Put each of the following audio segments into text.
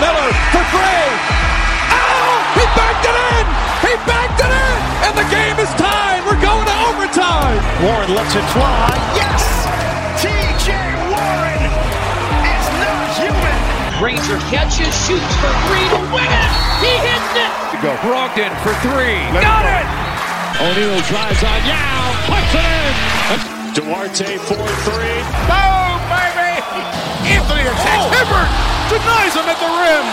Miller for three. Oh, he backed it in. He backed it in. And the game is tied. We're going to overtime. Warren lets it fly. Yes. TJ Warren is not human. Granger catches, shoots for three to win it. He hits it. To go. Brogdon for three. Let Got it. O'Neal drives on Yao. Puts it in. Duarte for three. Boom, baby. Anthony attacks. Oh. Hibbert denies him at the rim.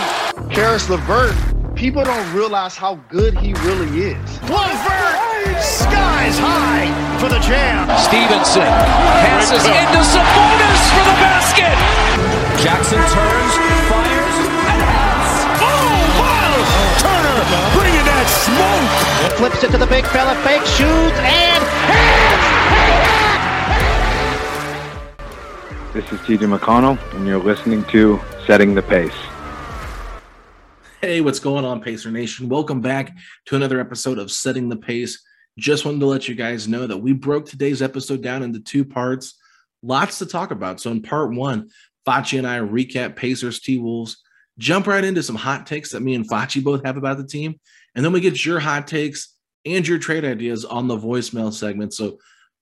Caris LeVert, people don't realize how good he really is. LeVert, skies high for the jam. Stevenson passes into Sabonis for the basket. Jackson turns, fires, and hits. Oh, wow! Turner bringing that smoke. Flips it to the big fella, fake shoots, and This is TJ McConnell, and you're listening to Setting the Pace. Hey, what's going on, Pacer Nation? Welcome back to another episode of Setting the Pace. Just wanted to let you guys know that we broke today's episode down into two parts. Lots to talk about. So, in part one, Facci and I recap Pacers T Wolves, jump right into some hot takes that me and Facci both have about the team. And then we get your hot takes and your trade ideas on the voicemail segment. So,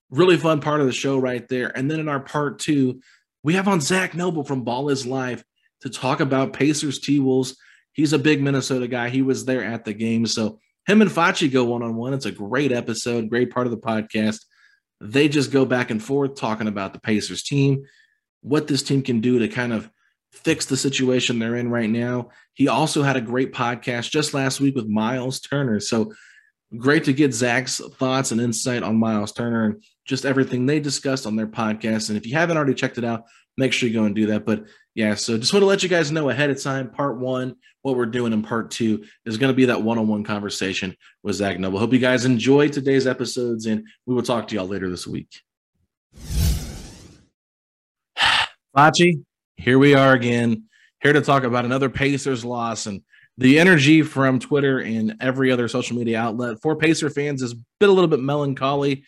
really fun part of the show right there. And then in our part two, we have on Zach Noble from Ball is Live to talk about Pacers T Wolves. He's a big Minnesota guy. He was there at the game. So him and Facci go one on one. It's a great episode, great part of the podcast. They just go back and forth talking about the Pacers team, what this team can do to kind of fix the situation they're in right now. He also had a great podcast just last week with Miles Turner. So great to get Zach's thoughts and insight on Miles Turner and just everything they discussed on their podcast. And if you haven't already checked it out, make sure you go and do that. But yeah, so just want to let you guys know ahead of time, part one, what we're doing in part two is going to be that one on one conversation with Zach Noble. Hope you guys enjoy today's episodes, and we will talk to y'all later this week. Facci, here we are again, here to talk about another Pacers loss. And the energy from Twitter and every other social media outlet for Pacer fans has been a little bit melancholy.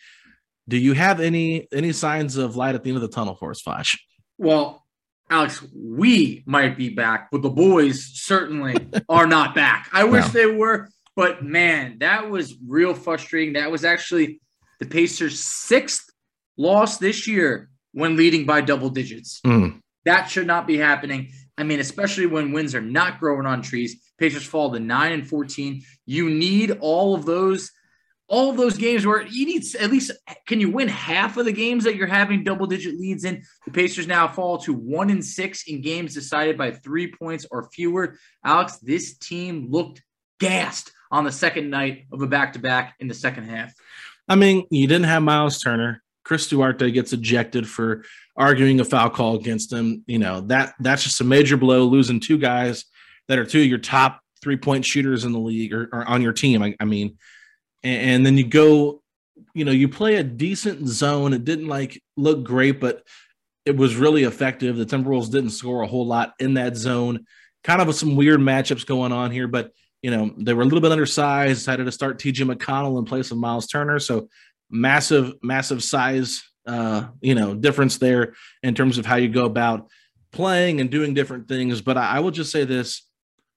Do you have any any signs of light at the end of the tunnel for us, Flash? Well, Alex, we might be back, but the boys certainly are not back. I wish no. they were, but man, that was real frustrating. That was actually the Pacers' sixth loss this year when leading by double digits. Mm. That should not be happening. I mean, especially when winds are not growing on trees. Pacers fall to 9 and 14. You need all of those all those games where you need at least can you win half of the games that you're having double digit leads in? The pacers now fall to one in six in games decided by three points or fewer. Alex this team looked gassed on the second night of a back-to-back in the second half. I mean you didn't have miles turner. Chris duarte gets ejected for arguing a foul call against him. You know that that's just a major blow losing two guys that are two of your top three point shooters in the league or, or on your team I, I mean and, then you go, you know, you play a decent zone. It didn't like look great, but it was really effective. The Timberwolves didn't score a whole lot in that zone. Kind of some weird matchups going on here, but you know, they were a little bit undersized, decided to start TJ McConnell in place of Miles Turner. So massive, massive size, uh, you know, difference there in terms of how you go about playing and doing different things. But I, I will just say this,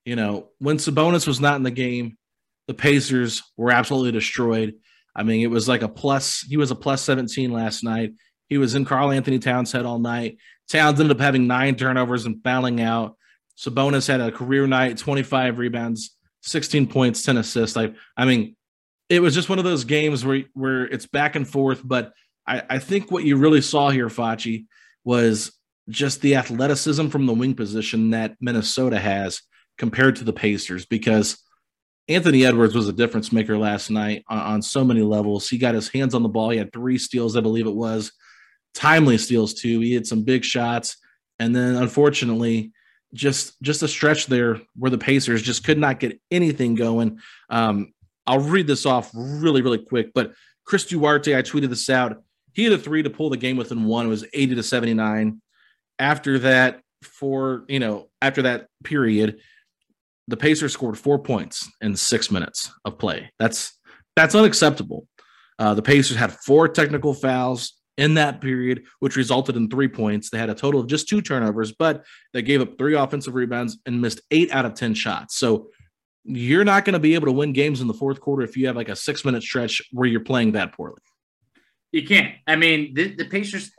you know, when Sabonis was not in the game, the Pacers were absolutely destroyed. I mean, it was like a plus. He was a plus 17 last night. He was in Karl-Anthony Towns' head all night. Towns ended up having nine turnovers and fouling out. Sabonis had a career night, 25 rebounds, 16 points, 10 assists. Like, I mean, it was just one of those games where where it's back and forth. But I, I think what you really saw here, Facci, was just the athleticism from the wing position that Minnesota has compared to the Pacers because Anthony Edwards was a difference maker last night on, on, so many levels. He got his hands on the ball. He had three steals, I believe it was, timely steals too. He had some big shots, and then unfortunately, just just a stretch there where the Pacers just could not get anything going. Um, I'll read this off really, really quick. But Chris Duarte, I tweeted this out. He had a three to pull the game within one. It was 80 to 79. After that, for you know, after that period, the Pacers scored four points in six minutes of play. That's that's unacceptable. Uh, the Pacers had four technical fouls in that period, which resulted in three points. They had a total of just two turnovers, but they gave up three offensive rebounds and missed eight out of 10 shots. So you're not going to be able to win games in the fourth quarter if you have like a six minute stretch where you're playing that poorly. You can't. I mean, the, the Pacers,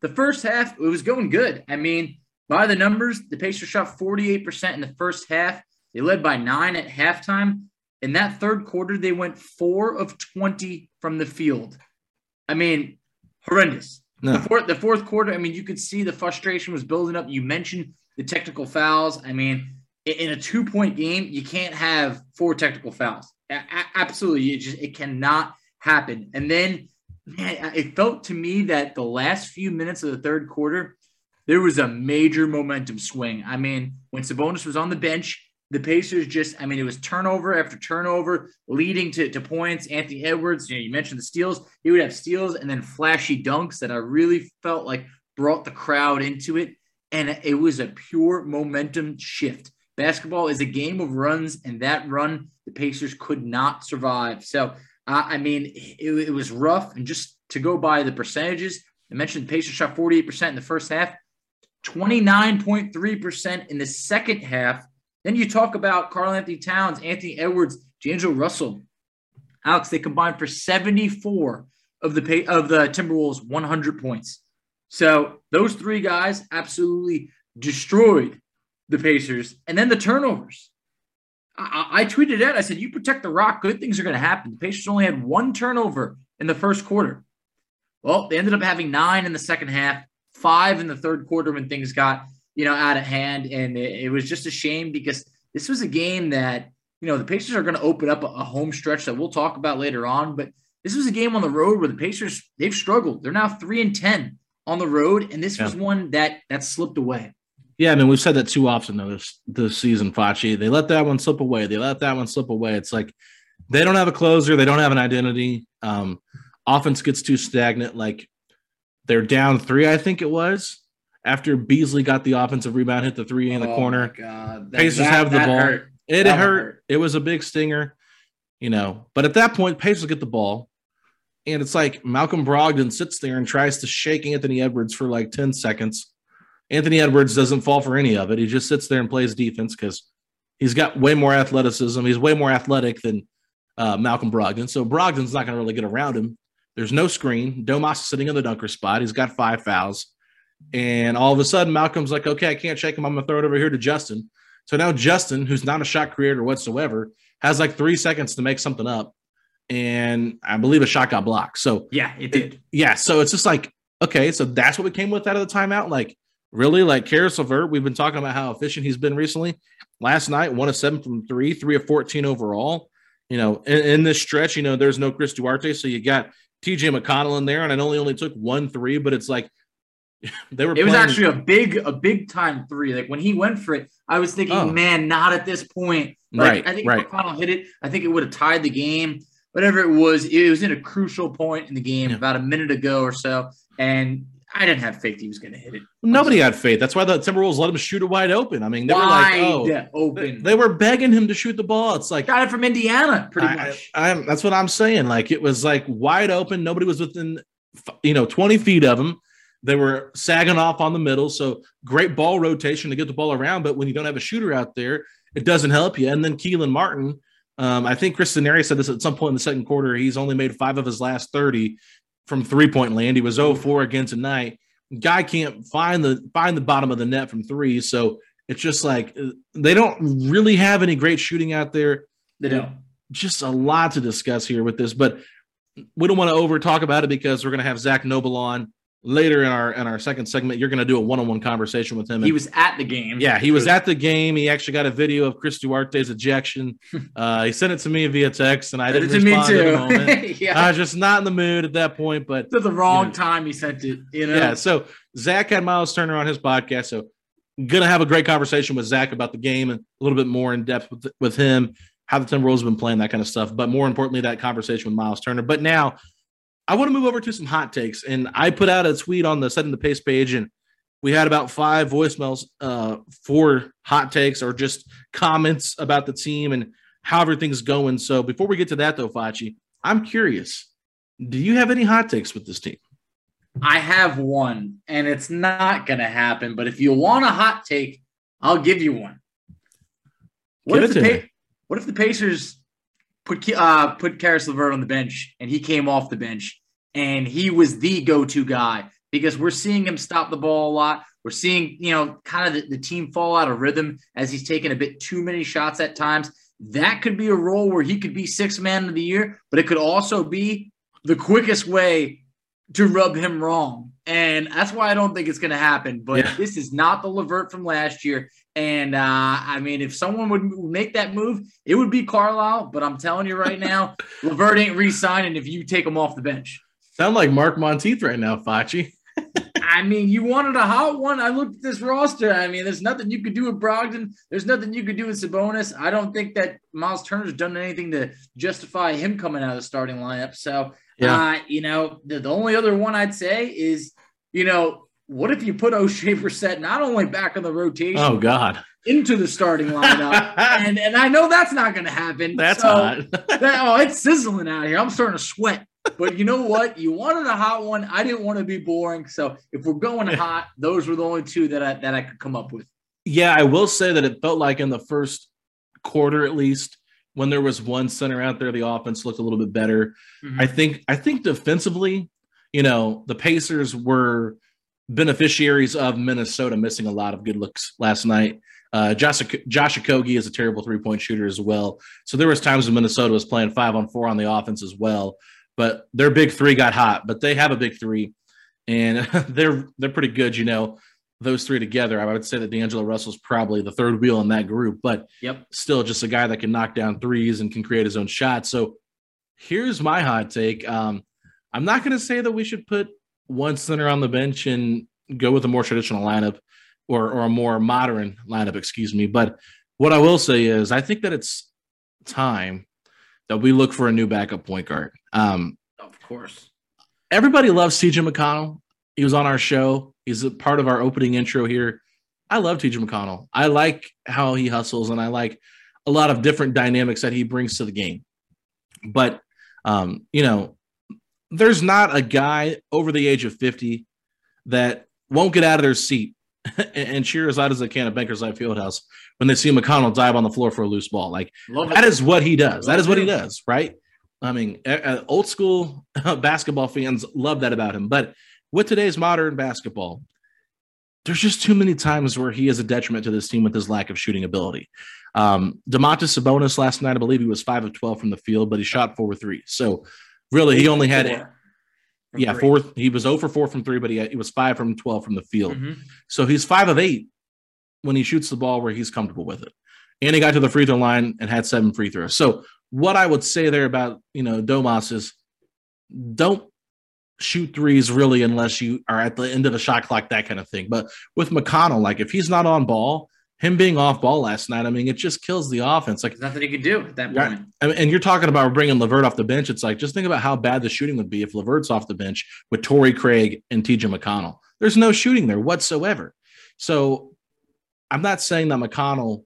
the first half, it was going good. I mean, by the numbers, the Pacers shot 48% in the first half. They led by nine at halftime. In that third quarter, they went four of 20 from the field. I mean, horrendous. No. The, fourth, the fourth quarter, I mean, you could see the frustration was building up. You mentioned the technical fouls. I mean, in a two point game, you can't have four technical fouls. A- absolutely, it just it cannot happen. And then, man, it felt to me that the last few minutes of the third quarter, there was a major momentum swing. I mean, when Sabonis was on the bench, the Pacers just, I mean, it was turnover after turnover, leading to, to points. Anthony Edwards, you know, you mentioned the steals. He would have steals and then flashy dunks that I really felt like brought the crowd into it. And it was a pure momentum shift. Basketball is a game of runs, and that run the Pacers could not survive. So, uh, I mean, it, it, was rough. And just to go by the percentages, I mentioned the Pacers shot 48% in the first half, 29.3% in the second half. Then you talk about Karl-Anthony Towns, Anthony Edwards, D'Angelo Russell. Alex, they combined for 74 of the pay, of the Timberwolves 100 points. So those three guys absolutely destroyed the Pacers. And then the turnovers. I, I tweeted out, I said, you protect the rock, good things are going to happen. The Pacers only had one turnover in the first quarter. Well, they ended up having nine in the second half, five in the third quarter when things got, you know, out of hand. And it, it was just a shame because this was a game that, you know, the Pacers are going to open up a, a home stretch that we'll talk about later on. But this was a game on the road where the Pacers, they've struggled. They're now three and 10 on the road. And this yeah. was one that that slipped away. Yeah, I mean we've said that too often though this this season, Facci. They let that one slip away. They let that one slip away. It's like they don't have a closer. They don't have an identity. Um, offense gets too stagnant. Like they're down three, I think it was, after Beasley got the offensive rebound, hit the three in the oh corner. God, that, Pacers that, have the ball. Hurt. It hurt. hurt. It was a big stinger, you know. But at that point, Pacers get the ball, and it's like Malcolm Brogdon sits there and tries to shake Anthony Edwards for like ten seconds Anthony Edwards doesn't fall for any of it. He just sits there and plays defense because he's got way more athleticism. He's way more athletic than uh, Malcolm Brogdon. So Brogdon's not going to really get around him. There's no screen. Domas is sitting in the dunker spot. He's got five fouls. And all of a sudden, Malcolm's like, okay, I can't shake him. I'm going to throw it over here to Justin. So now Justin, who's not a shot creator whatsoever, has like three seconds to make something up. And I believe a shot got blocked. So yeah, it did. It, yeah. So it's just like, okay, so that's what we came with out of the timeout. Like, Really, like Caris LeVert, we've been talking about how efficient he's been recently. Last night, one of seven from three, three of 14 overall. You know, in, in this stretch, you know, there's no Chris Duarte. So you got TJ McConnell in there, and I only only took one three, but it's like they were. It playing... was actually a big, a big time three. Like when he went for it, I was thinking, oh. man, not at this point. Like, right. I think right. McConnell hit it. I think it would have tied the game. Whatever it was, it was in a crucial point in the game, yeah. about a minute ago or so. And I didn't have faith he was going to hit it. Nobody had faith. That's why the Timberwolves let him shoot it wide open. I mean, they wide were like, oh, open. They were begging him to shoot the ball. It's like got it from Indiana, pretty I, much. I, I'm, that's what I'm saying. Like it was like wide open. Nobody was within, you know, 20 feet of him. They were sagging off on the middle. So great ball rotation to get the ball around. But when you don't have a shooter out there, it doesn't help you. And then Kelan Martin, um, I think Chris Denari said this at some point in the second quarter. He's only made five of his last 30 from three point land. He was 0 4 again tonight. Guy can't find the find the bottom of the net from three. So it's just like uh, they don't really have any great shooting out there. They don't. Just a lot to discuss here with this, but we don't want to over talk about it because we're going to have Zach Noble on later in our in our second segment. You're going to do a one on one conversation with him. He was at the game. Yeah, he was at the game. He actually got a video of Chris Duarte's ejection. Uh, he sent it to me via text, and I didn't it to me respond at the moment. Yeah. I was just not in the mood at that point. But At the wrong you know, time he sent it. You know. yeah, so Zach had Miles Turner on his podcast. So gonna have a great conversation with Zach about the game and a little bit more in depth with, with him, how the Timberwolves have been playing, that kind of stuff. But more importantly, that conversation with Miles Turner. But now I want to move over to some hot takes. And I put out a tweet on the setting the pace page, and we had about five voicemails uh, for hot takes or just comments about the team and how everything's going. So before we get to that, though, Facci, I'm curious. Do you have any hot takes with this team? I have one, and it's not going to happen. But if you want a hot take, I'll give you one. What if the pa- What if the Pacers put uh, put Caris LeVert on the bench, and he came off the bench, and he was the go-to guy because we're seeing him stop the ball a lot. We're seeing, you know, kind of the, the team fall out of rhythm as he's taking a bit too many shots at times. That could be a role where he could be six man of the year, but it could also be the quickest way to rub him wrong. And that's why I don't think it's going to happen. But Yeah. this is not the Levert from last year. And uh, I mean, if someone would make that move, it would be Carlisle. But I'm telling you right now, Levert ain't re-signing if you take him off the bench. Sound like Mark Monteith right now, Facci. I mean, you wanted a hot one. I looked at this roster. I mean, there's nothing you could do with Brogdon. There's nothing you could do with Sabonis. I don't think that Miles Turner's done anything to justify him coming out of the starting lineup. So, Yeah. uh, you know, the, the only other one I'd say is, you know, what if you put Oshae Brissett not only back on the rotation Oh God, into the starting lineup? and and I know that's not going to happen. that's So, hot. that- oh, it's sizzling out here. I'm starting to sweat. But you know what? You wanted a hot one. I didn't want to be boring. So if we're going hot, those were the only two that I that I could come up with. yeah, I will say that it felt like in the first quarter, at least, when there was one center out there, the offense looked a little bit better. Mhm. I think. I think defensively, you know, the Pacers were beneficiaries of Minnesota missing a lot of good looks last night. Uh, Josh, Josh Okogie is a terrible three point shooter as well. So there was times when Minnesota was playing five on four on the offense as well. But their big three got hot. But they have a big three, and they're they're pretty good. You know, those three together. I would say that D'Angelo Russell's probably the third wheel in that group. But Yep. still just a guy that can knock down threes and can create his own shot. So here's my hot take. Um, I'm not going to say that we should put one center on the bench and go with a more traditional lineup or, or a more modern lineup, excuse me. But what I will say is I think that it's time that we look for a new backup point guard. Um, Of course. everybody loves TJ McConnell. He was on our show. He's a part of our opening intro here. I love TJ McConnell. I like how he hustles and I like a lot of different dynamics that he brings to the game. But um, you know, there's not a guy over the age of 50 that won't get out of their seat and, cheer as loud as they can at Bankers Life Fieldhouse when they see McConnell dive on the floor for a loose ball. Like that is what he does. That is what he does, right? I mean, old school basketball fans love that about him. But with today's modern basketball, there's just too many times where he is a detriment to this team with his lack of shooting ability. Um, Domantas Sabonis last night, I believe he was five of 12 from the field, but he shot four or three. So really, he only had, Four yeah, three. four. He was 0 for 4 from three, but he, had, he was five from 12 from the field. Mhm. So he's five of eight when he shoots the ball where he's comfortable with it. And he got to the free throw line and had seven free throws. So what I would say there about, you know, Domas is don't shoot threes really unless you are at the end of the shot clock, that kind of thing. But with McConnell, like if he's not on ball, him being off ball last night, I mean, it just kills the offense. Like There's nothing he could do at that point. Mean, and you're talking about bringing LeVert off the bench. It's like just think about how bad the shooting would be if LeVert's off the bench with Torrey Craig and TJ McConnell. There's no shooting there whatsoever. So I'm not saying that McConnell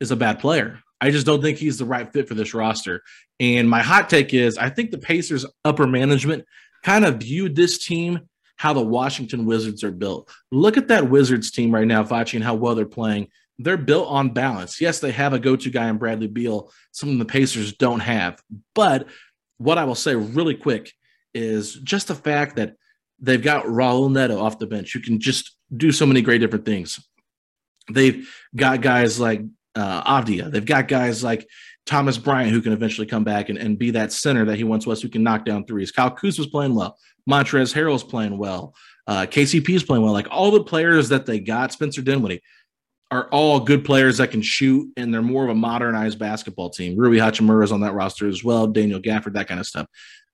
is a bad player. I just don't think he's the right fit for this roster. And my hot take is I think the Pacers upper management kind of viewed this team how the Washington Wizards are built. Look at that Wizards team right now, watching how well they're playing. They're built on balance. Yes, they have a go to guy in Bradley Beal, something the Pacers don't have. But what I will say really quick is just the fact that they've got Raul Neto off the bench who can just do so many great different things. They've got guys like uh, Avdija. They've got guys like Thomas Bryant who can eventually come back and, and be that center that he once was who can knock down threes. Kyle Kuzma's playing well. Montrezl Harrell's playing well. Uh, KCP is playing well. Like all the players that they got, Spencer Dinwiddie, are all good players that can shoot, and they're more of a modernized basketball team. Rui Hachimura is on that roster as well. Daniel Gafford, that kind of stuff.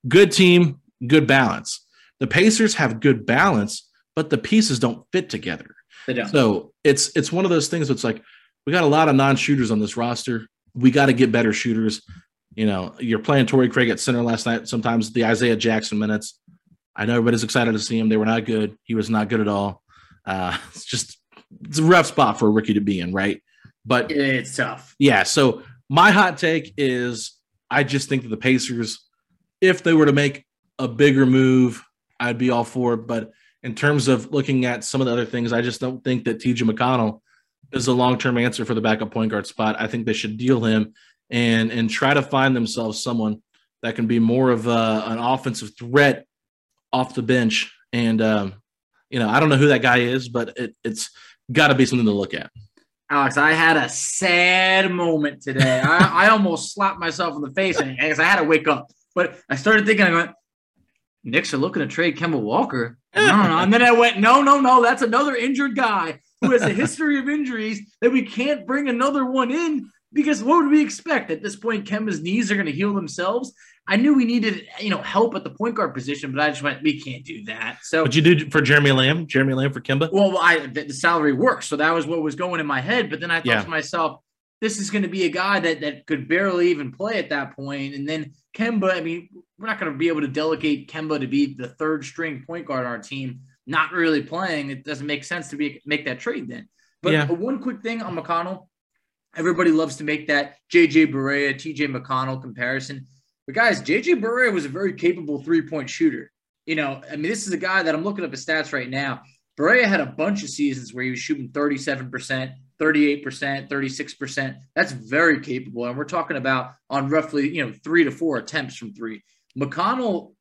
Good team, good balance. The Pacers have good balance, but the pieces don't fit together. They don't. So it's it's one of those things. It's like we got a lot of non-shooters on this roster. We got to get better shooters. You know, you're playing Torrey Craig at center last night. Sometimes the Isaiah Jackson minutes. I know everybody's excited to see him. They were not good. He was not good at all. Uh, it's just it's a rough spot for a rookie to be in, right? But it's tough. Yeah. So my hot take is I just think that the Pacers, if they were to make a bigger move, I'd be all for it. But in terms of looking at some of the other things, I just don't think that TJ McConnell is a long term answer for the backup point guard spot. I think they should deal him and and try to find themselves someone that can be more of a, an offensive threat off the bench. And um, you know, I don't know who that guy is, but it, it's got to be something to look at. Alex, I had a sad moment today. I, I almost slapped myself in the face and I had to wake up. But I started thinking, I went, Knicks are looking to trade Kemba Walker. No, no, no. And then I went, no, no, no. That's another injured guy who has a history of injuries that we can't bring another one in because what would we expect at this point? Kemba's knees are going to heal themselves. I knew we needed, you know, help at the point guard position, but I just went, we can't do that. So, what you do for Jeremy Lamb? Jeremy Lamb for Kemba? Well, I the, the salary works, so that was what was going in my head. But then I thought yeah. to myself, this is going to be a guy that that could barely even play at that point, and then Kemba. I mean, we're not going to be able to delegate Kemba to be the third string point guard on our team, not really playing. It doesn't make sense to be make that trade then. But yeah. one quick thing on McConnell, everybody loves to make that JJ Barea, TJ McConnell comparison. But guys, JJ Barea was a very capable three point shooter. You know, I mean, this is a guy that I'm looking up his stats right now. Barea had a bunch of seasons where he was shooting 37%, 38%, 36%. That's very capable. And we're talking about on roughly, you know, three to four attempts from three. McConnell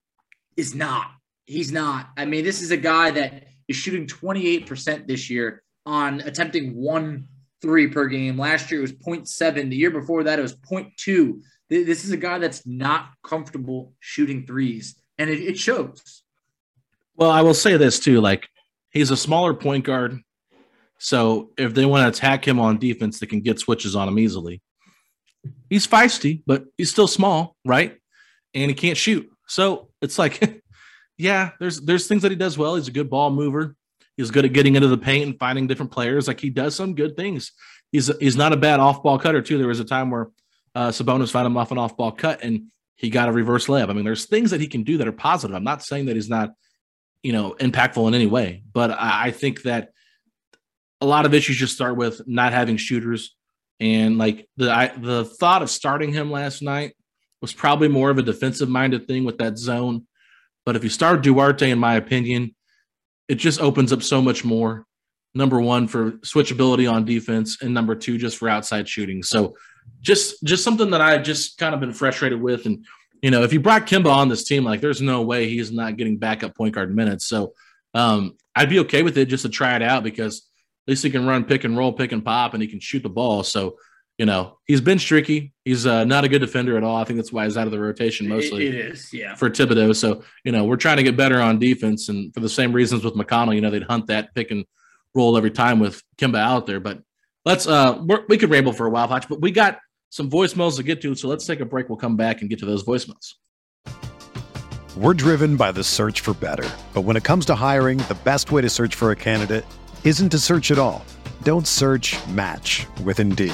is not. He's not. I mean, this is a guy that is shooting 28% this year on attempting one three per game. Last year it was 0.7. The year before that it was 0.2. This is a guy that's not comfortable shooting threes, and it, it shows. Well, I will say this too: like he's a smaller point guard, so if they want to attack him on defense, they can get switches on him easily. He's feisty, but he's still small, right? And he can't shoot. So it's like, yeah, there's there's things that he does well. He's a good ball mover. He's good at getting into the paint and finding different players. Like he does some good things. He's he's not a bad off ball cutter too. There was a time where uh, Sabonis found him off an off ball cut and he got a reverse layup. I mean, there's things that he can do that are positive. I'm not saying that he's not, you know, impactful in any way, but I, I think that a lot of issues just start with not having shooters. And like the I, the thought of starting him last night was probably more of a defensive minded thing with that zone. But if you start Duarte, in my opinion, it just opens up so much more. Number one for switchability on defense, and number two just for outside shooting. So just just something that I've just kind of been frustrated with. And you know, if you brought Kemba on this team, like there's no way he's not getting backup point guard minutes. So um, I'd be okay with it just to try it out because at least he can run pick and roll, pick and pop, and he can shoot the ball. So you know, he's been streaky. He's uh, not a good defender at all. I think that's why he's out of the rotation mostly. It is, yeah. For Thibodeau. So, you know, we're trying to get better on defense. And for the same reasons with McConnell, you know, they'd hunt that pick and roll every time with Kemba out there. But let's, uh, we could ramble for a while, Hutch, but we got some voicemails to get to. So let's take a break. We'll come back and get to those voicemails. We're driven by the search for better. But when it comes to hiring, the best way to search for a candidate isn't to search at all. Don't search, match with Indeed.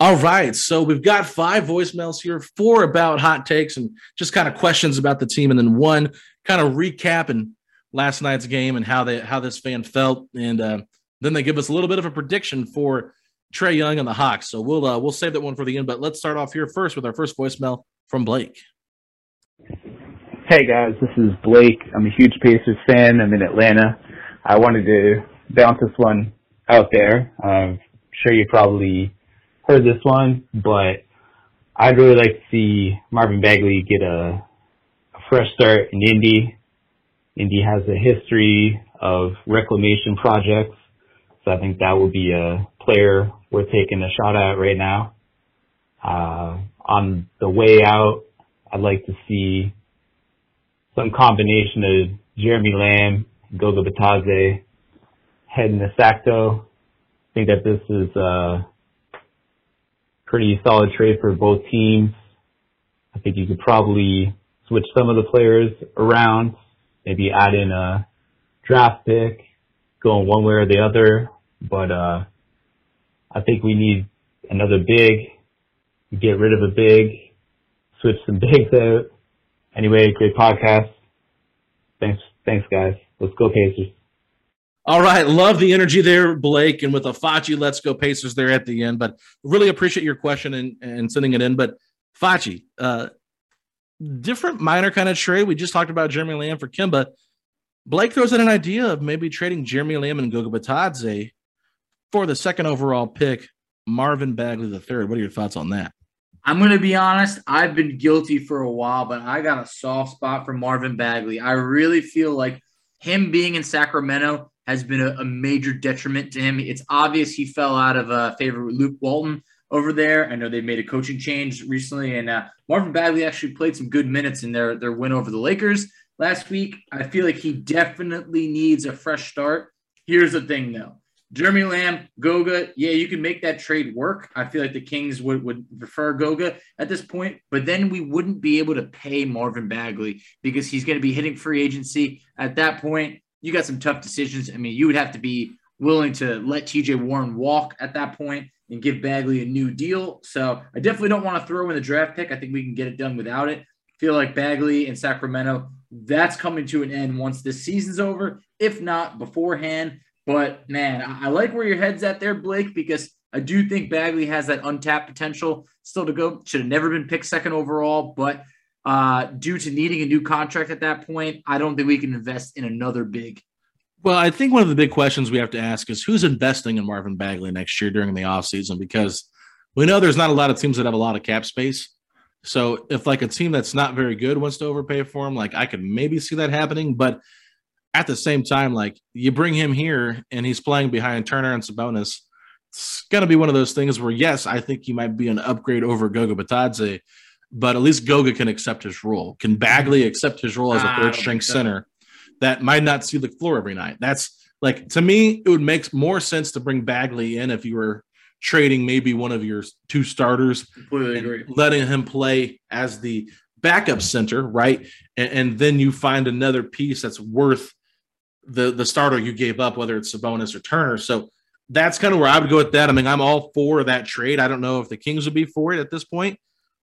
All right. So we've got five voicemails here, four about hot takes and just kind of questions about the team, and then one kind of recap and last night's game and how they how this fan felt. And uh, then they give us a little bit of a prediction for Trae Young and the Hawks. So we'll uh, we'll save that one for the end. But let's start off here first with our first voicemail from Blake. Hey guys, this is Blake. I'm a huge Pacers fan. I'm in Atlanta. I wanted to bounce this one out there. I'm sure you probably heard this one, but I'd really like to see Marvin Bagley get a, a fresh start in Indy. Indy has a history of reclamation projects, so I think that would be a player we're taking a shot at right now. Uh, on the way out, I'd like to see some combination of Jeremy Lamb, Goga Bitadze heading to Sacto. I think that this is a pretty solid trade for both teams. I think you could probably switch some of the players around, maybe add in a draft pick, going one way or the other. But uh, I think we need another big, get rid of a big, switch some bigs out. Anyway, great podcast. Thanks, thanks guys. Let's go Pacers. All right, love the energy there, Blake, and with a Facci, let's go Pacers there at the end. But really appreciate your question and, and sending it in. But Facci, uh, different minor kind of trade. We just talked about Jeremy Lamb for Kemba. Blake throws in an idea of maybe trading Jeremy Lamb and Goga Bitadze for the second overall pick, Marvin Bagley the third. What are your thoughts on that? I'm going to be honest. I've been guilty for a while, but I got a soft spot for Marvin Bagley. I really feel like him being in Sacramento has been a, a major detriment to him. It's obvious he fell out of uh, favor with Luke Walton over there. I know they made a coaching change recently, and uh, Marvin Bagley actually played some good minutes in their their win over the Lakers last week. I feel like he definitely needs a fresh start. Here's the thing, though. Jeremy Lamb, Goga, yeah, you can make that trade work. I feel like the Kings would, would prefer Goga at this point, but then we wouldn't be able to pay Marvin Bagley because he's going to be hitting free agency. At that point, you got some tough decisions. I mean, you would have to be willing to let TJ Warren walk at that point and give Bagley a new deal. So I definitely don't want to throw in the draft pick. I think we can get it done without it. Feel like Bagley and Sacramento, that's coming to an end once this season's over, if not beforehand. But man, I like where your head's at there, Blake, because I do think Bagley has that untapped potential still to go. Should have never been picked second overall, but uh, due to needing a new contract at that point, I don't think we can invest in another big. Well, I think one of the big questions we have to ask is who's investing in Marvin Bagley next year during the offseason because we know there's not a lot of teams that have a lot of cap space. So if like a team that's not very good wants to overpay for him, like I could maybe see that happening. But at the same time, like you bring him here and he's playing behind Turner and Sabonis, it's to be one of those things where, yes, I think he might be an upgrade over Goga Bitadze, but at least Goga can accept his role. Can Bagley accept his role as a ah, third string so. center that might not see the floor every night? That's like to me, it would make more sense to bring Bagley in if you were trading maybe one of your two starters, Completely agree. letting him play as the backup center, right? And, and, then you find another piece that's worth the the starter you gave up, whether it's Sabonis or Turner. So that's kind of where I would go with that. I mean, I'm all for that trade. I don't know if the Kings would be for it at this point,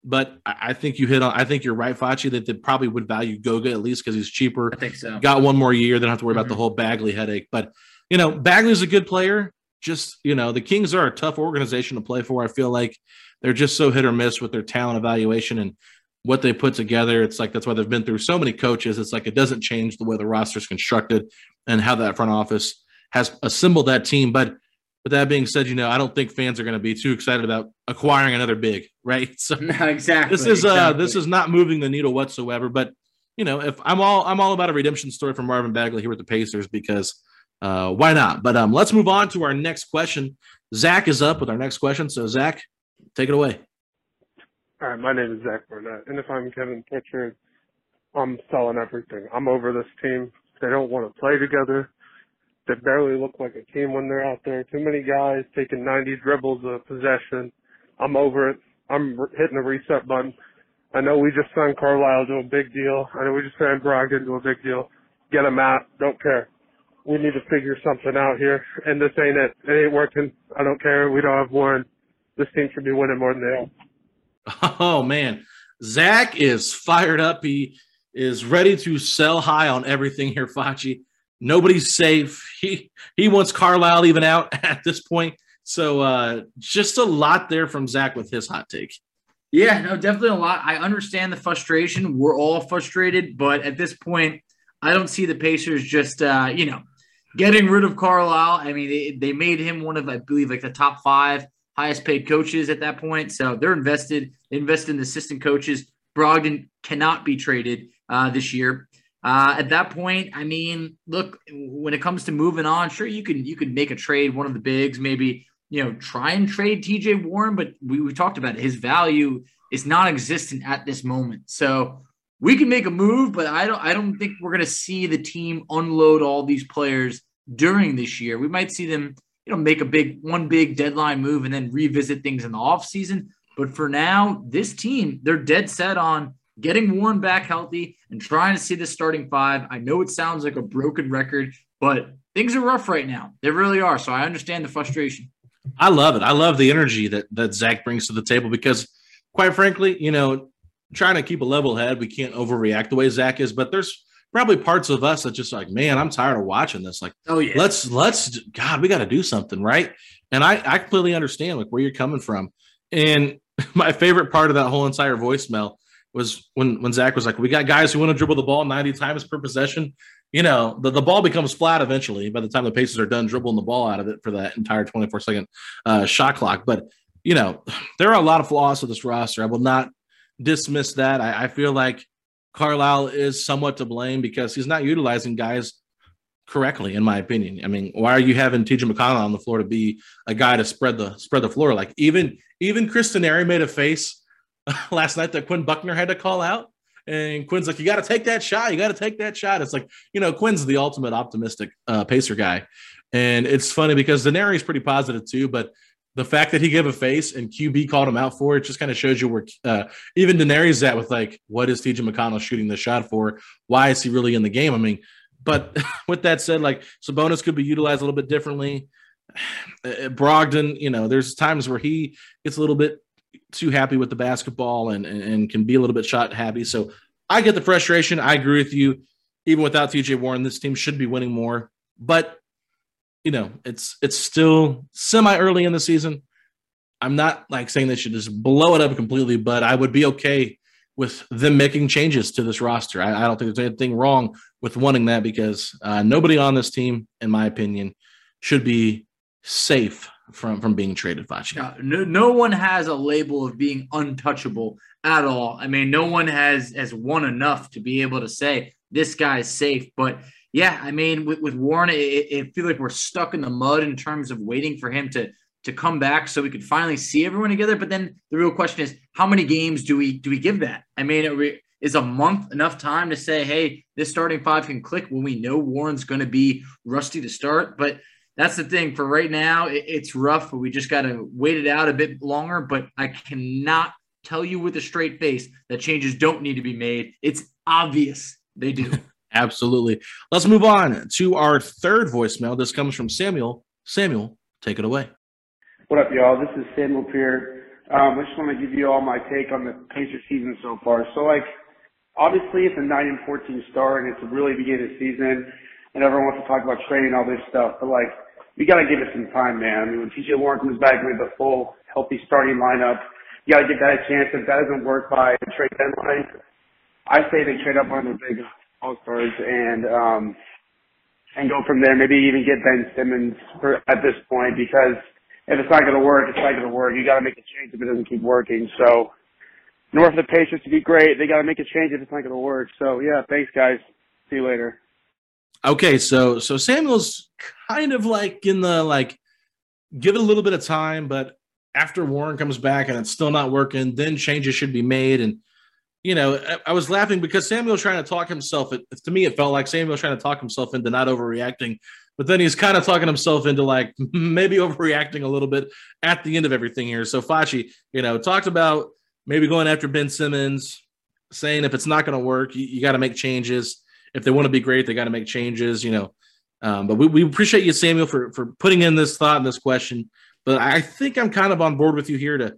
but I think you hit on. I think you're right, Facci, that they probably would value Goga at least because he's cheaper. I think so. Got one more year, then have to worry mm-hmm. about the mm-hmm. whole Bagley headache. But you know, Bagley's a good player. just you know the Kings are a tough organization to play for. I feel like they're just so hit or miss with their talent evaluation and what they put together. It's like that's why they've been through so many coaches. It's like it doesn't change the way the roster is constructed and how that front office has assembled that team. But with that being said, you know, I don't think fans are going to be too excited about acquiring another big, right? So no, exactly. This is exactly. uh this is not moving the needle whatsoever. But you know, if I'm all I'm all about a redemption story from Marvin Bagley here with the Pacers because uh why not? But um let's move on to our next question. Zach is up with our next question. So Zach, take it away. All right, my name is Zach Burnett, and if I'm Kevin Pritchard, I'm selling everything. I'm over this team. They don't want to play together. They barely look like a team when they're out there. Too many guys taking 90 dribbles of possession. I'm over it. I'm hitting the reset button. I know we just signed Carlisle to a big deal. I know we just signed Brogdon to a big deal. Get him out. Don't care. We need to figure something out here, and this ain't it. It ain't working. I don't care. We don't have one. This team should be winning more than they are. Oh man, Zach is fired up. He is ready to sell high on everything here, Facci. Nobody's safe. He he wants Carlisle even out at this point. So uh just a lot there from Zach with his hot take. Yeah, no, definitely a lot. I understand the frustration. We're all frustrated, but at this point, I don't see the Pacers just uh, you know, getting rid of Carlisle. I mean, they, they made him one of, I believe, like the top five highest paid coaches at that point. So they're invested. They invested in the assistant coaches. Brogdon cannot be traded uh, this year. Uh, at that point, I mean, look, when it comes to moving on, sure you can you can make a trade, one of the bigs, maybe you know, try and trade TJ Warren, but we, we talked about it. his value is non-existent at this moment. So we can make a move, but I don't I don't think we're gonna see the team unload all these players during this year. We might see them you know, make a big one big deadline move and then revisit things in the offseason. But for now, this team, they're dead set on getting Warren back healthy and trying to see the starting five. I know it sounds like a broken record, but things are rough right now. They really are. So I understand the frustration. I love it. I love the energy that that Zach brings to the table because, quite frankly, you know, trying to keep a level head, we can't overreact the way Zach is. But there's probably parts of us that just like, man, I'm tired of watching this. Like, oh yeah, let's let's God, we got to do something, right? And I I completely understand like where you're coming from. And my favorite part of that whole entire voicemail was when when Zach was like, "We got guys who want to dribble the ball 90 times per possession." You know, the, the ball becomes flat eventually by the time the Pacers are done dribbling the ball out of it for that entire 24 second uh, shot clock. But you know, there are a lot of flaws with this roster. I will not dismiss that. I, I feel like Carlisle is somewhat to blame because he's not utilizing guys correctly, in my opinion. I mean, why are you having TJ McConnell on the floor to be a guy to spread the spread the floor? Like even even Chris Denari made a face last night that Quinn Buckner had to call out. And Quinn's like, you got to take that shot. You got to take that shot. It's like, you know, Quinn's the ultimate optimistic uh, pacer guy. And it's funny because Denari's pretty positive too, but the fact that he gave a face and QB called him out for it just kind of shows you where uh, even Denari's at with like, what is TJ McConnell shooting the shot for? Why is he really in the game? I mean, but with that said, like Sabonis could be utilized a little bit differently. Brogdon, you know, there's times where he gets a little bit too happy with the basketball and, and, and can be a little bit shot happy. So I get the frustration. I agree with you. Even without TJ Warren, this team should be winning more. But you know, it's it's still semi early in the season. I'm not like saying they should just blow it up completely, but I would be okay with them making changes to this roster. I, I don't think there's anything wrong with wanting that because uh, nobody on this team, in my opinion, should be safe from from being traded. Facci. No, no one has a label of being untouchable at all. I mean, no one has has won enough to be able to say this guy's safe, but yeah, I mean, with, with Warren, it, it like we're stuck in the mud in terms of waiting for him to to come back so we could finally see everyone together. But then the real question is, how many games do we do we give that? I mean, we, is a month enough time to say, hey, this starting five can click when we know Warren's going to be rusty to start? But that's the thing. For right now, it, it's rough. But we just got to wait it out a bit longer. But I cannot tell you with a straight face that changes don't need to be made. It's obvious they do. Absolutely. Let's move on to our third voicemail. This comes from Samuel. Samuel, take it away. What up, y'all? This is Samuel Pierre. Um, I just want to give you all my take on the Pacers season so far. So, like, obviously it's a 9 and 14 start, and it's a really beginning of the and everyone wants to talk about training all this stuff. But like, we got to give it some time, man. I mean, when TJ Warren comes back with a full, healthy starting lineup, you got to give that a chance. If that doesn't work by trade deadline, I say they trade up one of the big all stars and um, and go from there. Maybe even get Ben Simmons for, at this point because if it's not going to work, it's not going to work. You got to make a change if it doesn't keep working. So, order for the Pacers to be great, they got to make a change if it's not going to work. So, yeah, thanks, guys. See you later. Okay, so so Samuel's kind of like in the like give it a little bit of time, but after Warren comes back and it's still not working, then changes should be made. And you know, I, I was laughing because Samuel's trying to talk himself. It, to me, it felt like Samuel's trying to talk himself into not overreacting, but then he's kind of talking himself into like maybe overreacting a little bit at the end of everything here. So Facci, you know, talked about maybe going after Ben Simmons, saying if it's not going to work, you, you got to make changes if they want to be great, they got to make changes, you know. Um, but we, we appreciate you, Samuel, for for putting in this thought and this question. But I think I'm kind of on board with you here to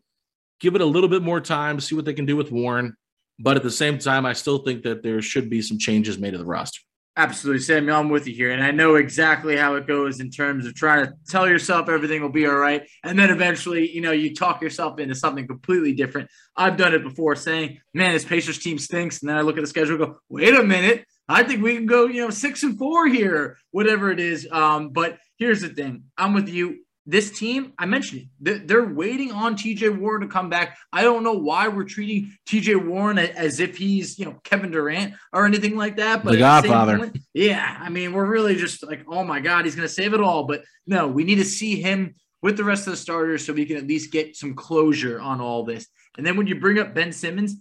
give it a little bit more time, to see what they can do with Warren. But at the same time, I still think that there should be some changes made to the roster. Absolutely, Samuel. I'm with you here. And I know exactly how it goes in terms of trying to tell yourself everything will be all right. And then eventually, you know, you talk yourself into something completely different. I've done it before saying, man, this Pacers team stinks. And then I look at the schedule go, wait a minute. I think we can go, you know, six and four here, whatever it is. Um, but here's the thing I'm with you. This team, I mentioned it, they're waiting on TJ Warren to come back. I don't know why we're treating TJ Warren as if he's, you know, Kevin Durant or anything like that. But the Godfather. Point, yeah. I mean, we're really just like, oh my God, he's going to save it all. But no, we need to see him with the rest of the starters so we can at least get some closure on all this. And then when you bring up Ben Simmons,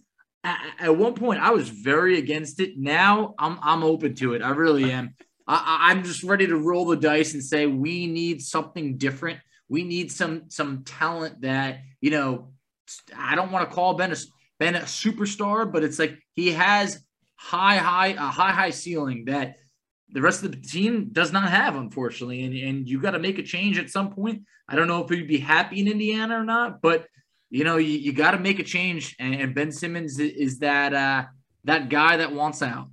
at one point I was very against it. Now I'm I'm open to it. I really am. I, I'm just ready to roll the dice and say we need something different. We need some some talent that you know. I don't want to call Ben a Ben a superstar, but it's like he has high high a high high ceiling that the rest of the team does not have, unfortunately. And and you got to make a change at some point. I don't know if he'd be happy in Indiana or not, but you know, you, you got to make a change. And, and, Ben Simmons is that uh, that guy that wants out.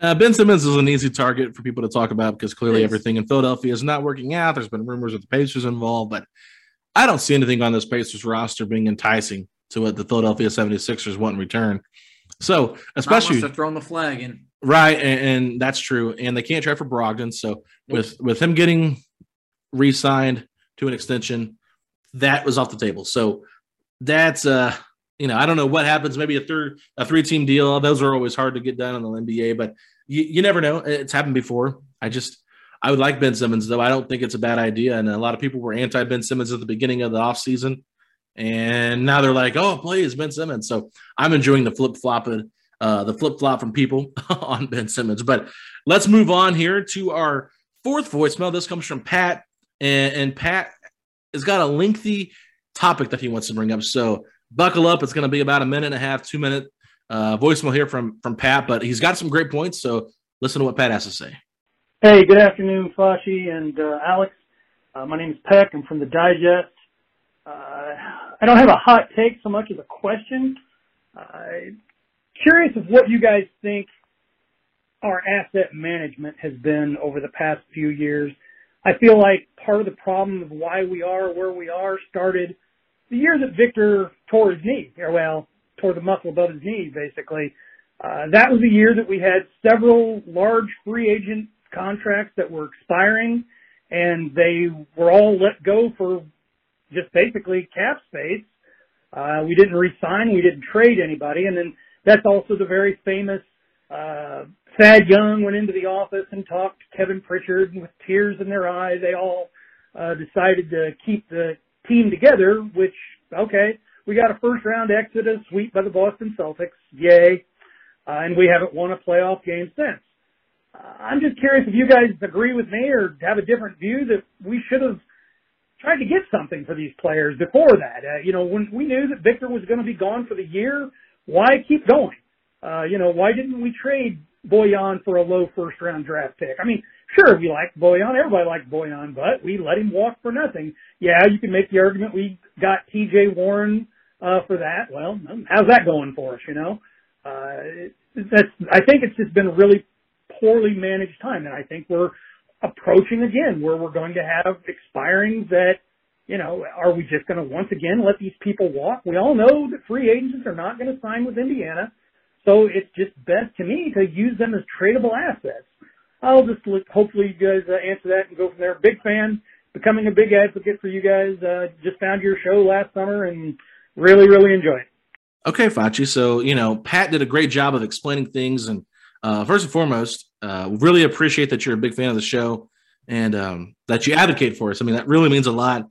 Uh, ben Simmons is an easy target for people to talk about because clearly everything in Philadelphia is not working out. There's been rumors of the Pacers involved, but I don't see anything on this Pacers roster being enticing to what the Philadelphia 76ers want in return. So, especially throwing the flag in. Right, and, and, that's true. And they can't trade for Brogdon. So with with him getting re-signed to an extension, that was off the table. So that's uh you know, I don't know what happens. Maybe a third, a three-team deal. Those are always hard to get done in the NBA, but you, you never know. It's happened before. I just, I would like Ben Simmons, though. I don't think it's a bad idea. And a lot of people were anti Ben Simmons at the beginning of the offseason. And now they're like, oh, please, Ben Simmons. So I'm enjoying the flip flop, uh, the flip flop from people on Ben Simmons. But let's move on here to our fourth voicemail. This comes from Pat. And, and Pat has got a lengthy topic that he wants to bring up. So buckle up. It's going to be about a minute and a half, two minute uh, voicemail here from from Pat, but he's got some great points. So listen to what Pat has to say. Hey, good afternoon, Facci and uh, Alex. Uh, my name is Peck. I'm from the Digest. Uh, I don't have a hot take so much as a question. curious of what you guys think our asset management has been over the past few years. I feel like part of the problem of why we are where we are started the year that Victor tore his knee, or well, tore the muscle above his knee, basically. Uh, that was the year that we had several large free agent contracts that were expiring, and they were all let go for just basically cap space. Uh, we didn't re-sign, we didn't trade anybody, and then that's also the very famous uh, Thad Young went into the office and talked to Kevin Pritchard and with tears in their eyes. They all uh, decided to keep the team together, which, okay, we got a first round exit, a sweep by the Boston Celtics. Yay. Uh, and we haven't won a playoff game since. I'm just curious if you guys agree with me or have a different view that we should have tried to get something for these players before that. Uh, you know, when we knew that Victor was going to be gone for the year, why keep going? Uh, you know, why didn't we trade Bojan for a low first round draft pick? I mean, sure, we liked Bojan. Everybody liked Bojan, but we let him walk for nothing. Yeah, you can make the argument we got TJ Warren, uh, for that. Well, how's that going for us, you know? Uh, that's, I think it's just been a really poorly managed time, and I think we're approaching again where we're going to have expirings that, you know, are we just going to once again let these people walk? We all know that free agents are not going to sign with Indiana. So it's just best to me to use them as tradable assets. I'll just look, hopefully you guys uh, answer that and go from there. Big fan, becoming a big advocate for you guys. Uh, just found your show last summer and really, really enjoy it. Okay, Facci. So, you know, Pat did a great job of explaining things. And uh, first and foremost, uh, really appreciate that you're a big fan of the show and um, that you advocate for us. I mean, that really means a lot.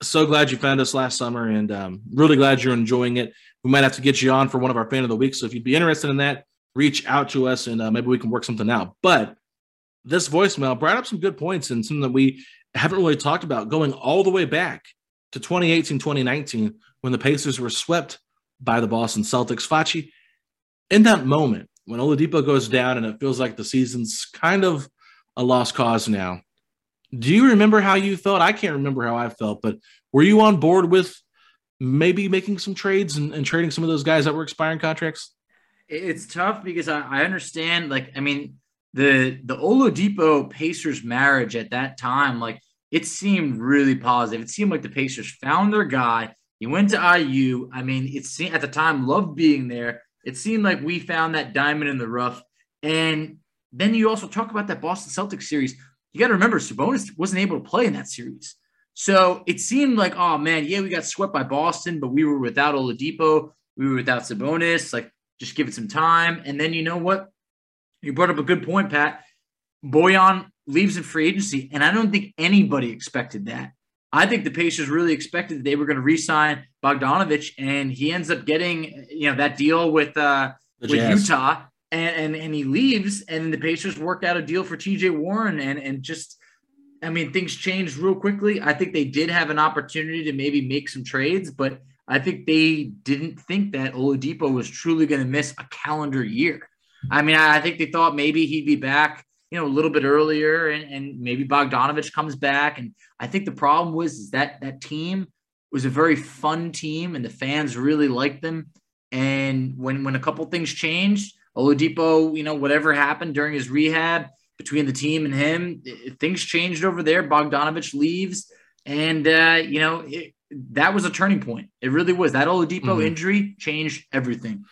So glad you found us last summer and um, really glad you're enjoying it. We might have to get you on for one of our fan of the week. So if you'd be interested in that, reach out to us and uh, maybe we can work something out. But this voicemail brought up some good points and something that we haven't really talked about going all the way back to 2018, 2019, when the Pacers were swept by the Boston Celtics. Facci, in that moment when Oladipo goes down and it feels like the season's kind of a lost cause now, do you remember how you felt? I can't remember how I felt, but were you on board with maybe making some trades and, and trading some of those guys that were expiring contracts? It's tough because I, I understand, like, I mean, the the Oladipo Pacers marriage at that time, like it seemed really positive. It seemed like the Pacers found their guy. He went to IU. I mean, it seemed at the time loved being there. It seemed like we found that diamond in the rough. And then you also talk about that Boston Celtics series. You got to remember, Sabonis wasn't able to play in that series. So it seemed like, oh man, yeah, we got swept by Boston, but we were without Oladipo. We were without Sabonis. Like, just give it some time. And then you know what? You brought up a good point, Pat. Bojan leaves in free agency, and I don't think anybody expected that. I think the Pacers really expected that they were going to re-sign Bogdanovich, and he ends up getting you know that deal with uh, with Utah, and, and and he leaves, and the Pacers work out a deal for T.J. Warren, and and just I mean things changed real quickly. I think they did have an opportunity to maybe make some trades, but I think they didn't think that Oladipo was truly going to miss a calendar year. I mean, I think they thought maybe he'd be back, you know, a little bit earlier, and, and maybe Bogdanovich comes back. And I think the problem was is that that team was a very fun team, and the fans really liked them. And when when a couple things changed, Oladipo, you know, whatever happened during his rehab between the team and him, things changed over there. Bogdanovich leaves, and uh, you know, it, that was a turning point. It really was. That Oladipo mm-hmm. injury changed everything.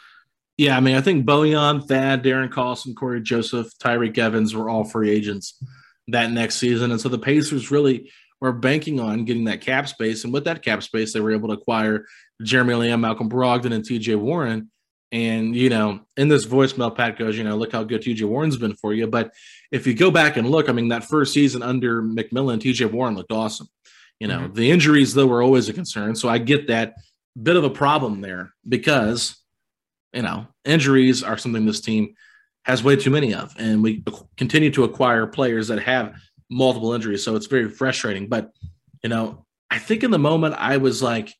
Yeah, I mean, I think Bojan, Thad, Darren Collison, Cory Joseph, Tyreke Evans were all free agents that next season. And so the Pacers really were banking on getting that cap space. And with that cap space, they were able to acquire Jeremy Lamb, Malcolm Brogdon, and TJ Warren. And, you know, in this voicemail, Pat goes, you know, look how good TJ Warren's been for you. But if you go back and look, I mean, that first season under McMillan, TJ Warren looked awesome. You know, mm-hmm. the injuries, though, were always a concern. So I get that bit of a problem there because you know, injuries are something this team has way too many of, and we continue to acquire players that have multiple injuries. So it's very frustrating. But you know, I think in the moment I was like,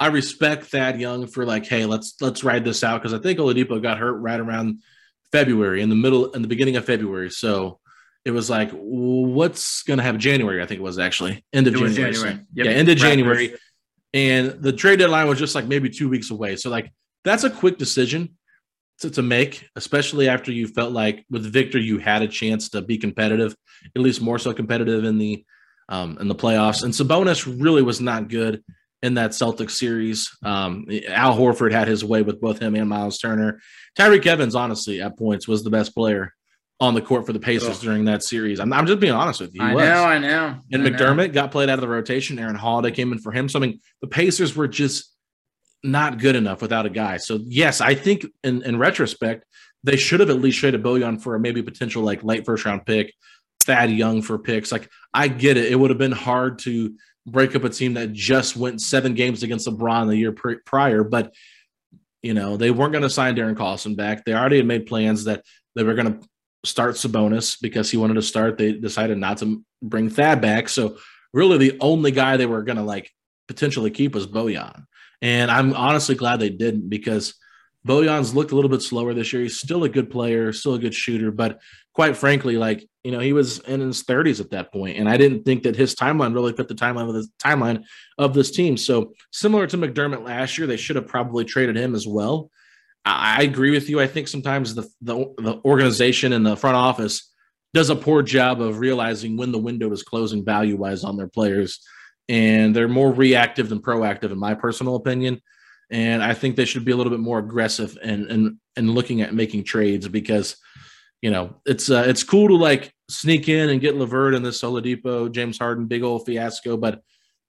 I respect Thad Young for like, hey, let's let's ride this out because I think Oladipo got hurt right around February, in the middle, in the beginning of February. So it was like, what's going to happen? January, I think it was actually end of January. January. So, yep. Yeah, end of January. And the trade deadline was just like maybe two weeks away. So like that's a quick decision to, to make, especially after you felt like with Victor you had a chance to be competitive, at least more so competitive in the um, in the playoffs. And Sabonis really was not good in that Celtics series. Um, Al Horford had his way with both him and Miles Turner. Tyreke Evans, honestly, at points was the best player on the court for the Pacers during that series. I'm, I'm, just being honest with you. I was. know, I know. And I McDermott know. got played out of the rotation. Aaron Holiday came in for him. So I mean, the Pacers were just not good enough without a guy. So yes, I think in, in retrospect, they should have at least traded Bojan for a maybe potential like late first round pick, Thad Young for picks. Like I get it. It would have been hard to break up a team that just went seven games against LeBron the year pr- prior, but you know, they weren't going to sign Darren Collison back. They already had made plans that they were going to start Sabonis because he wanted to start. They decided not to bring Thad back. So really the only guy they were going to like potentially keep was Bojan. And I'm honestly glad they didn't because Bojan's looked a little bit slower this year. He's still a good player, still a good shooter, but quite frankly, like you know, he was in his 30s at that point, and I didn't think that his timeline really fit the timeline of the timeline of this team. So similar to McDermott last year, they should have probably traded him as well. I, agree with you. I think sometimes the, the the organization and the front office does a poor job of realizing when the window is closing value wise on their players. And they're more reactive than proactive, in my personal opinion. And I think they should be a little bit more aggressive and and and looking at making trades because you know it's uh, it's cool to like sneak in and get LeVert and this Oladipo, James Harden, big old fiasco, but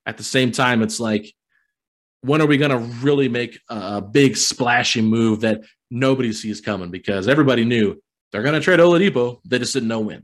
at the same time, it's like when are we going to really make a big splashy move that nobody sees coming? Because everybody knew they're going to trade Oladipo. They just didn't know when.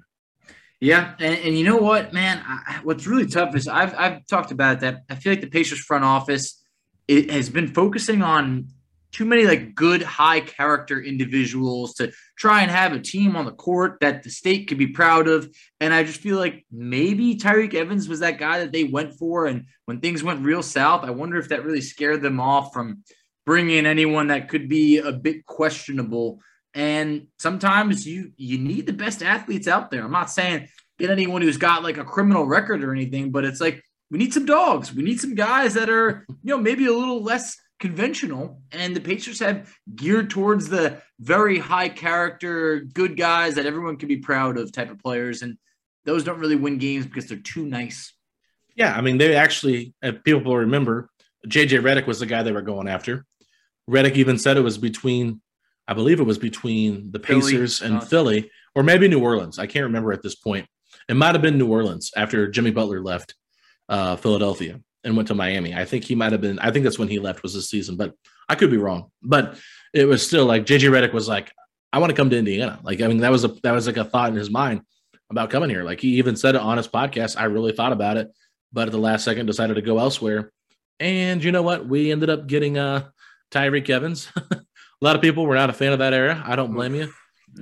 Yeah, and, and you know what, man? I, what's really tough is I've I've talked about that. I feel like the Pacers front office it has been focusing on too many like good high character individuals to try and have a team on the court that the state could be proud of. And i just feel like maybe tyreke evans was that guy that they went for. And when things went real south i wonder if that really scared them off from bringing in anyone that could be a bit questionable. And sometimes you you need the best athletes out there. I'm not saying get anyone who's got like a criminal record or anything but it's like we need some dogs. We need some guys that are you know maybe a little less conventional, and the Pacers have geared towards the very high character, good guys that everyone can be proud of type of players. And those don't really win games because they're too nice. Yeah, I mean, they actually, people will remember, JJ Redick was the guy they were going after. Redick even said it was between, I believe it was between the Pacers Philly. and Philly, or maybe New Orleans. I can't remember at this point. It might have been New Orleans after Jimmy Butler left uh, Philadelphia and went to Miami. I think he might have been. I think that's when he left was this season, but I could be wrong. But it was still like JJ Redick was like, I want to come to Indiana. Like I mean, that was a that was like a thought in his mind about coming here. Like he even said it on his podcast. I really thought about it, but at the last second decided to go elsewhere. And you know what? We ended up getting uh Tyreke Evans. a lot of people were not a fan of that era. I don't blame you.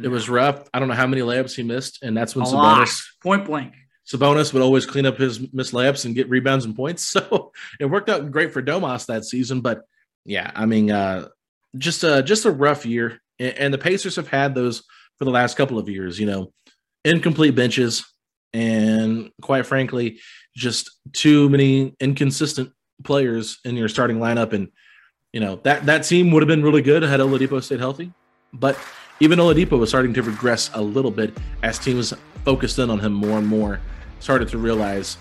It was rough. I don't know how many layups he missed, and that's when a Sabonis lot. point blank. Sabonis would always clean up his missed layups and get rebounds and points. So it worked out great for Domas that season. But yeah, I mean, uh, just a just a rough year. And the Pacers have had those for the last couple of years. You know, incomplete benches, and quite frankly, just too many inconsistent players in your starting lineup. And you know that that team would have been really good had Oladipo stayed healthy, but even Oladipo was starting to regress a little bit as teams focused in on him more and more started to realize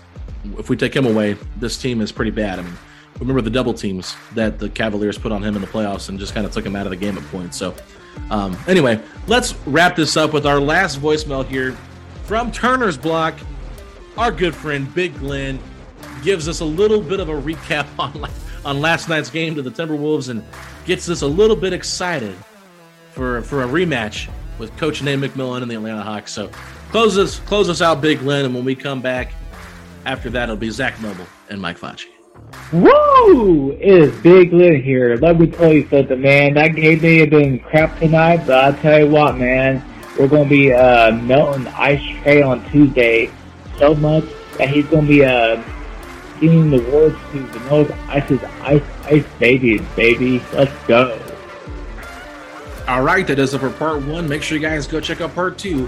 if we take him away, this team is pretty bad. I mean, remember the double teams that the Cavaliers put on him in the playoffs and just kind of took him out of the game at points. So, um, anyway, let's wrap this up with our last voicemail here from Turner's Block. Our good friend Big Glenn gives us a little bit of a recap on on last night's game to the Timberwolves and gets us a little bit excited for for a rematch with Coach Nate McMillan and the Atlanta Hawks. So Close us, close us out, Big Lynn, and when we come back, after that, it'll be Zach Noble and Mike Facci. Woo! It is Big Lynn here. Let me tell you something, man. That game may have been crap tonight, but I'll tell you what, man. We're going to be uh, melting Ice Trae on Tuesday so much that he's going to be uh, giving the words to the most Ice's Ice Ice Babies, baby. Let's go. All right, that does it for part one. Make sure you guys go check out part two